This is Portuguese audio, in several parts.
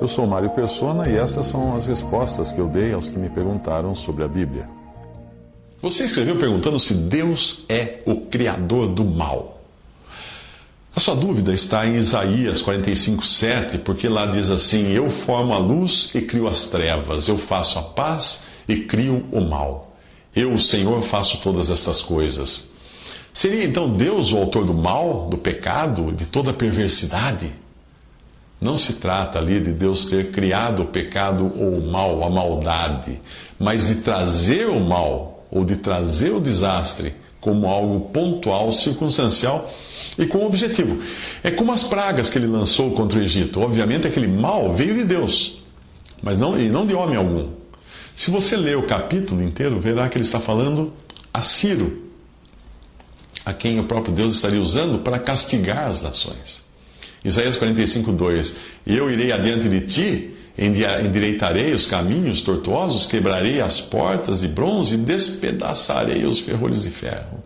Eu sou Mário Persona e essas são as respostas que eu dei aos que me perguntaram sobre a Bíblia. Você escreveu perguntando se Deus é o criador do mal. A sua dúvida está em Isaías 45:7, porque lá diz assim: Eu formo a luz e crio as trevas, eu faço a paz e crio o mal. Eu, o Senhor, faço todas essas coisas. Seria então Deus o autor do mal, do pecado, de toda a perversidade? Não se trata ali de Deus ter criado o pecado ou o mal, a maldade, mas de trazer o mal ou de trazer o desastre como algo pontual, circunstancial e com objetivo. É como as pragas que ele lançou contra o Egito. Obviamente, aquele mal veio de Deus, mas não, e não de homem algum. Se você ler o capítulo inteiro, verá que ele está falando a Ciro, a quem o próprio Deus estaria usando para castigar as nações. Isaías 45, 2: Eu irei adiante de ti, endireitarei os caminhos tortuosos, quebrarei as portas de bronze e despedaçarei os ferrolhos de ferro.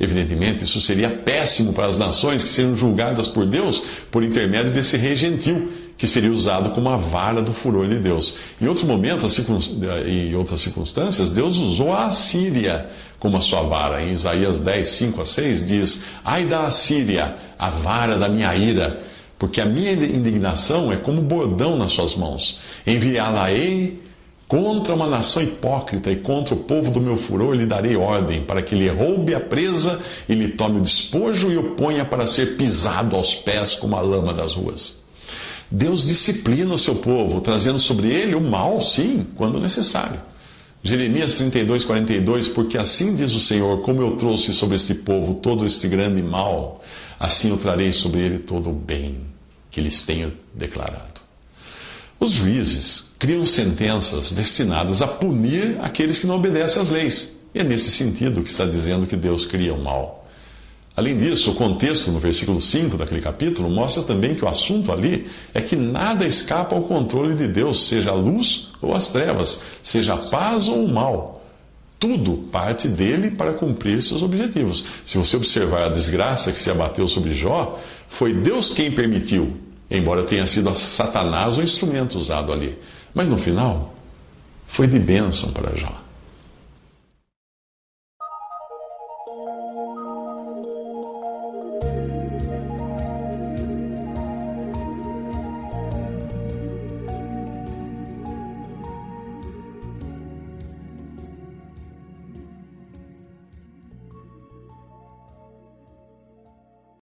Evidentemente, isso seria péssimo para as nações que seriam julgadas por Deus por intermédio desse rei gentil, que seria usado como a vara do furor de Deus. Em outro momento, em outras circunstâncias, Deus usou a Assíria como a sua vara. Em Isaías 10, 5 a 6, diz: Ai da Assíria, a vara da minha ira, porque a minha indignação é como bordão nas suas mãos. Enviá-la-ei contra uma nação hipócrita e contra o povo do meu furor lhe darei ordem, para que lhe roube a presa e lhe tome o despojo e o ponha para ser pisado aos pés como a lama das ruas. Deus disciplina o seu povo, trazendo sobre ele o mal, sim, quando necessário. Jeremias 32, 42, porque assim diz o Senhor, como eu trouxe sobre este povo todo este grande mal, assim eu trarei sobre ele todo o bem que lhes tenho declarado. Os juízes criam sentenças destinadas a punir aqueles que não obedecem às leis. E é nesse sentido que está dizendo que Deus cria o mal. Além disso, o contexto no versículo 5 daquele capítulo mostra também que o assunto ali é que nada escapa ao controle de Deus, seja a luz ou as trevas, seja a paz ou o mal. Tudo parte dele para cumprir seus objetivos. Se você observar a desgraça que se abateu sobre Jó, foi Deus quem permitiu, embora tenha sido Satanás o instrumento usado ali. Mas no final, foi de bênção para Jó.